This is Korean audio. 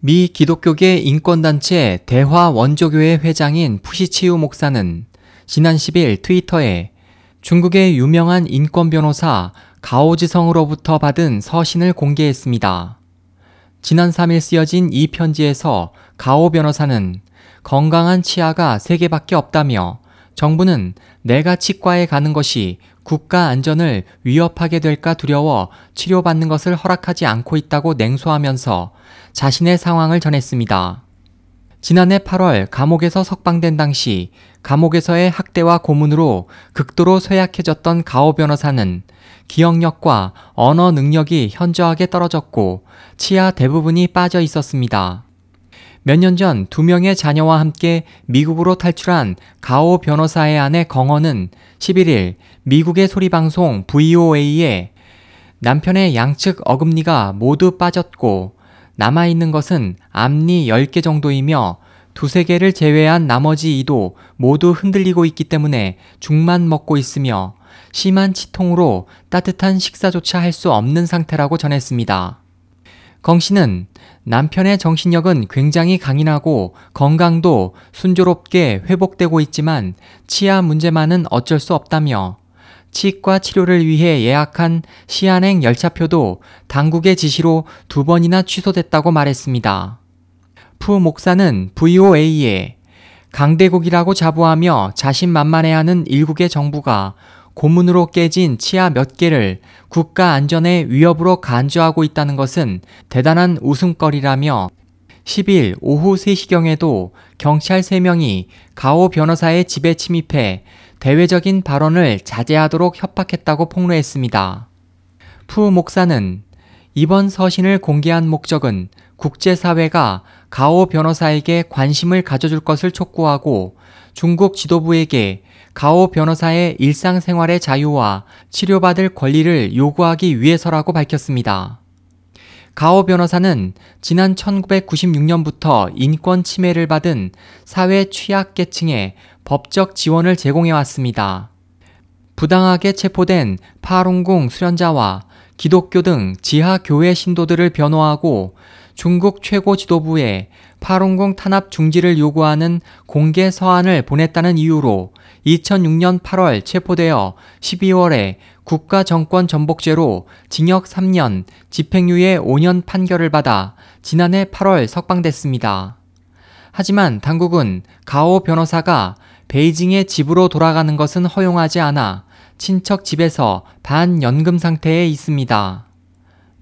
미 기독교계 인권단체 대화 원조교회 회장인 푸시치우 목사는 지난 10일 트위터에 중국의 유명한 인권 변호사 가오지성으로부터 받은 서신을 공개했습니다. 지난 3일 쓰여진 이 편지에서 가오 변호사는 건강한 치아가 3개밖에 없다며 정부는 내가 치과에 가는 것이 국가 안전을 위협하게 될까 두려워 치료받는 것을 허락하지 않고 있다고 냉소하면서 자신의 상황을 전했습니다. 지난해 8월 감옥에서 석방된 당시 감옥에서의 학대와 고문으로 극도로 쇠약해졌던 가오 변호사는 기억력과 언어 능력이 현저하게 떨어졌고 치아 대부분이 빠져 있었습니다. 몇 년 전 두 명의 자녀와 함께 미국으로 탈출한 가오 변호사의 아내 경언은 11일 미국의 소리방송 VOA에 남편의 양측 어금니가 모두 빠졌고 남아있는 것은 앞니 10개 정도이며 두세 개를 제외한 나머지 이도 모두 흔들리고 있기 때문에 죽만 먹고 있으며 심한 치통으로 따뜻한 식사조차 할 수 없는 상태라고 전했습니다. 경 씨는 남편의 정신력은 굉장히 강인하고 건강도 순조롭게 회복되고 있지만 치아 문제만은 어쩔 수 없다며 치과 치료를 위해 예약한 시안행 열차표도 당국의 지시로 두 번이나 취소됐다고 말했습니다. 푸 목사는 VOA에 강대국이라고 자부하며 자신만만해하는 일국의 정부가 고문으로 깨진 치아 몇 개를 국가 안전의 위협으로 간주하고 있다는 것은 대단한 웃음거리라며 10일 오후 3시경에도 경찰 3명이 가오 변호사의 집에 침입해 대외적인 발언을 자제하도록 협박했다고 폭로했습니다. 푸 목사는 이번 서신을 공개한 목적은 국제사회가 가오 변호사에게 관심을 가져줄 것을 촉구하고 중국 지도부에게 가오 변호사의 일상생활의 자유와 치료받을 권리를 요구하기 위해서라고 밝혔습니다. 가오 변호사는 지난 1996년부터 인권 침해를 받은 사회 취약계층에 법적 지원을 제공해 왔습니다. 부당하게 체포된 파룬궁 수련자와 기독교 등 지하 교회 신도들을 변호하고 중국 최고 지도부에 파룬궁 탄압 중지를 요구하는 공개 서한을 보냈다는 이유로 2006년 8월 체포되어 12월에 국가 정권 전복죄로 징역 3년, 집행유예 5년 판결을 받아 지난해 8월 석방됐습니다. 하지만 당국은 가오 변호사가 베이징의 집으로 돌아가는 것은 허용하지 않아 친척 집에서 반연금 상태에 있습니다.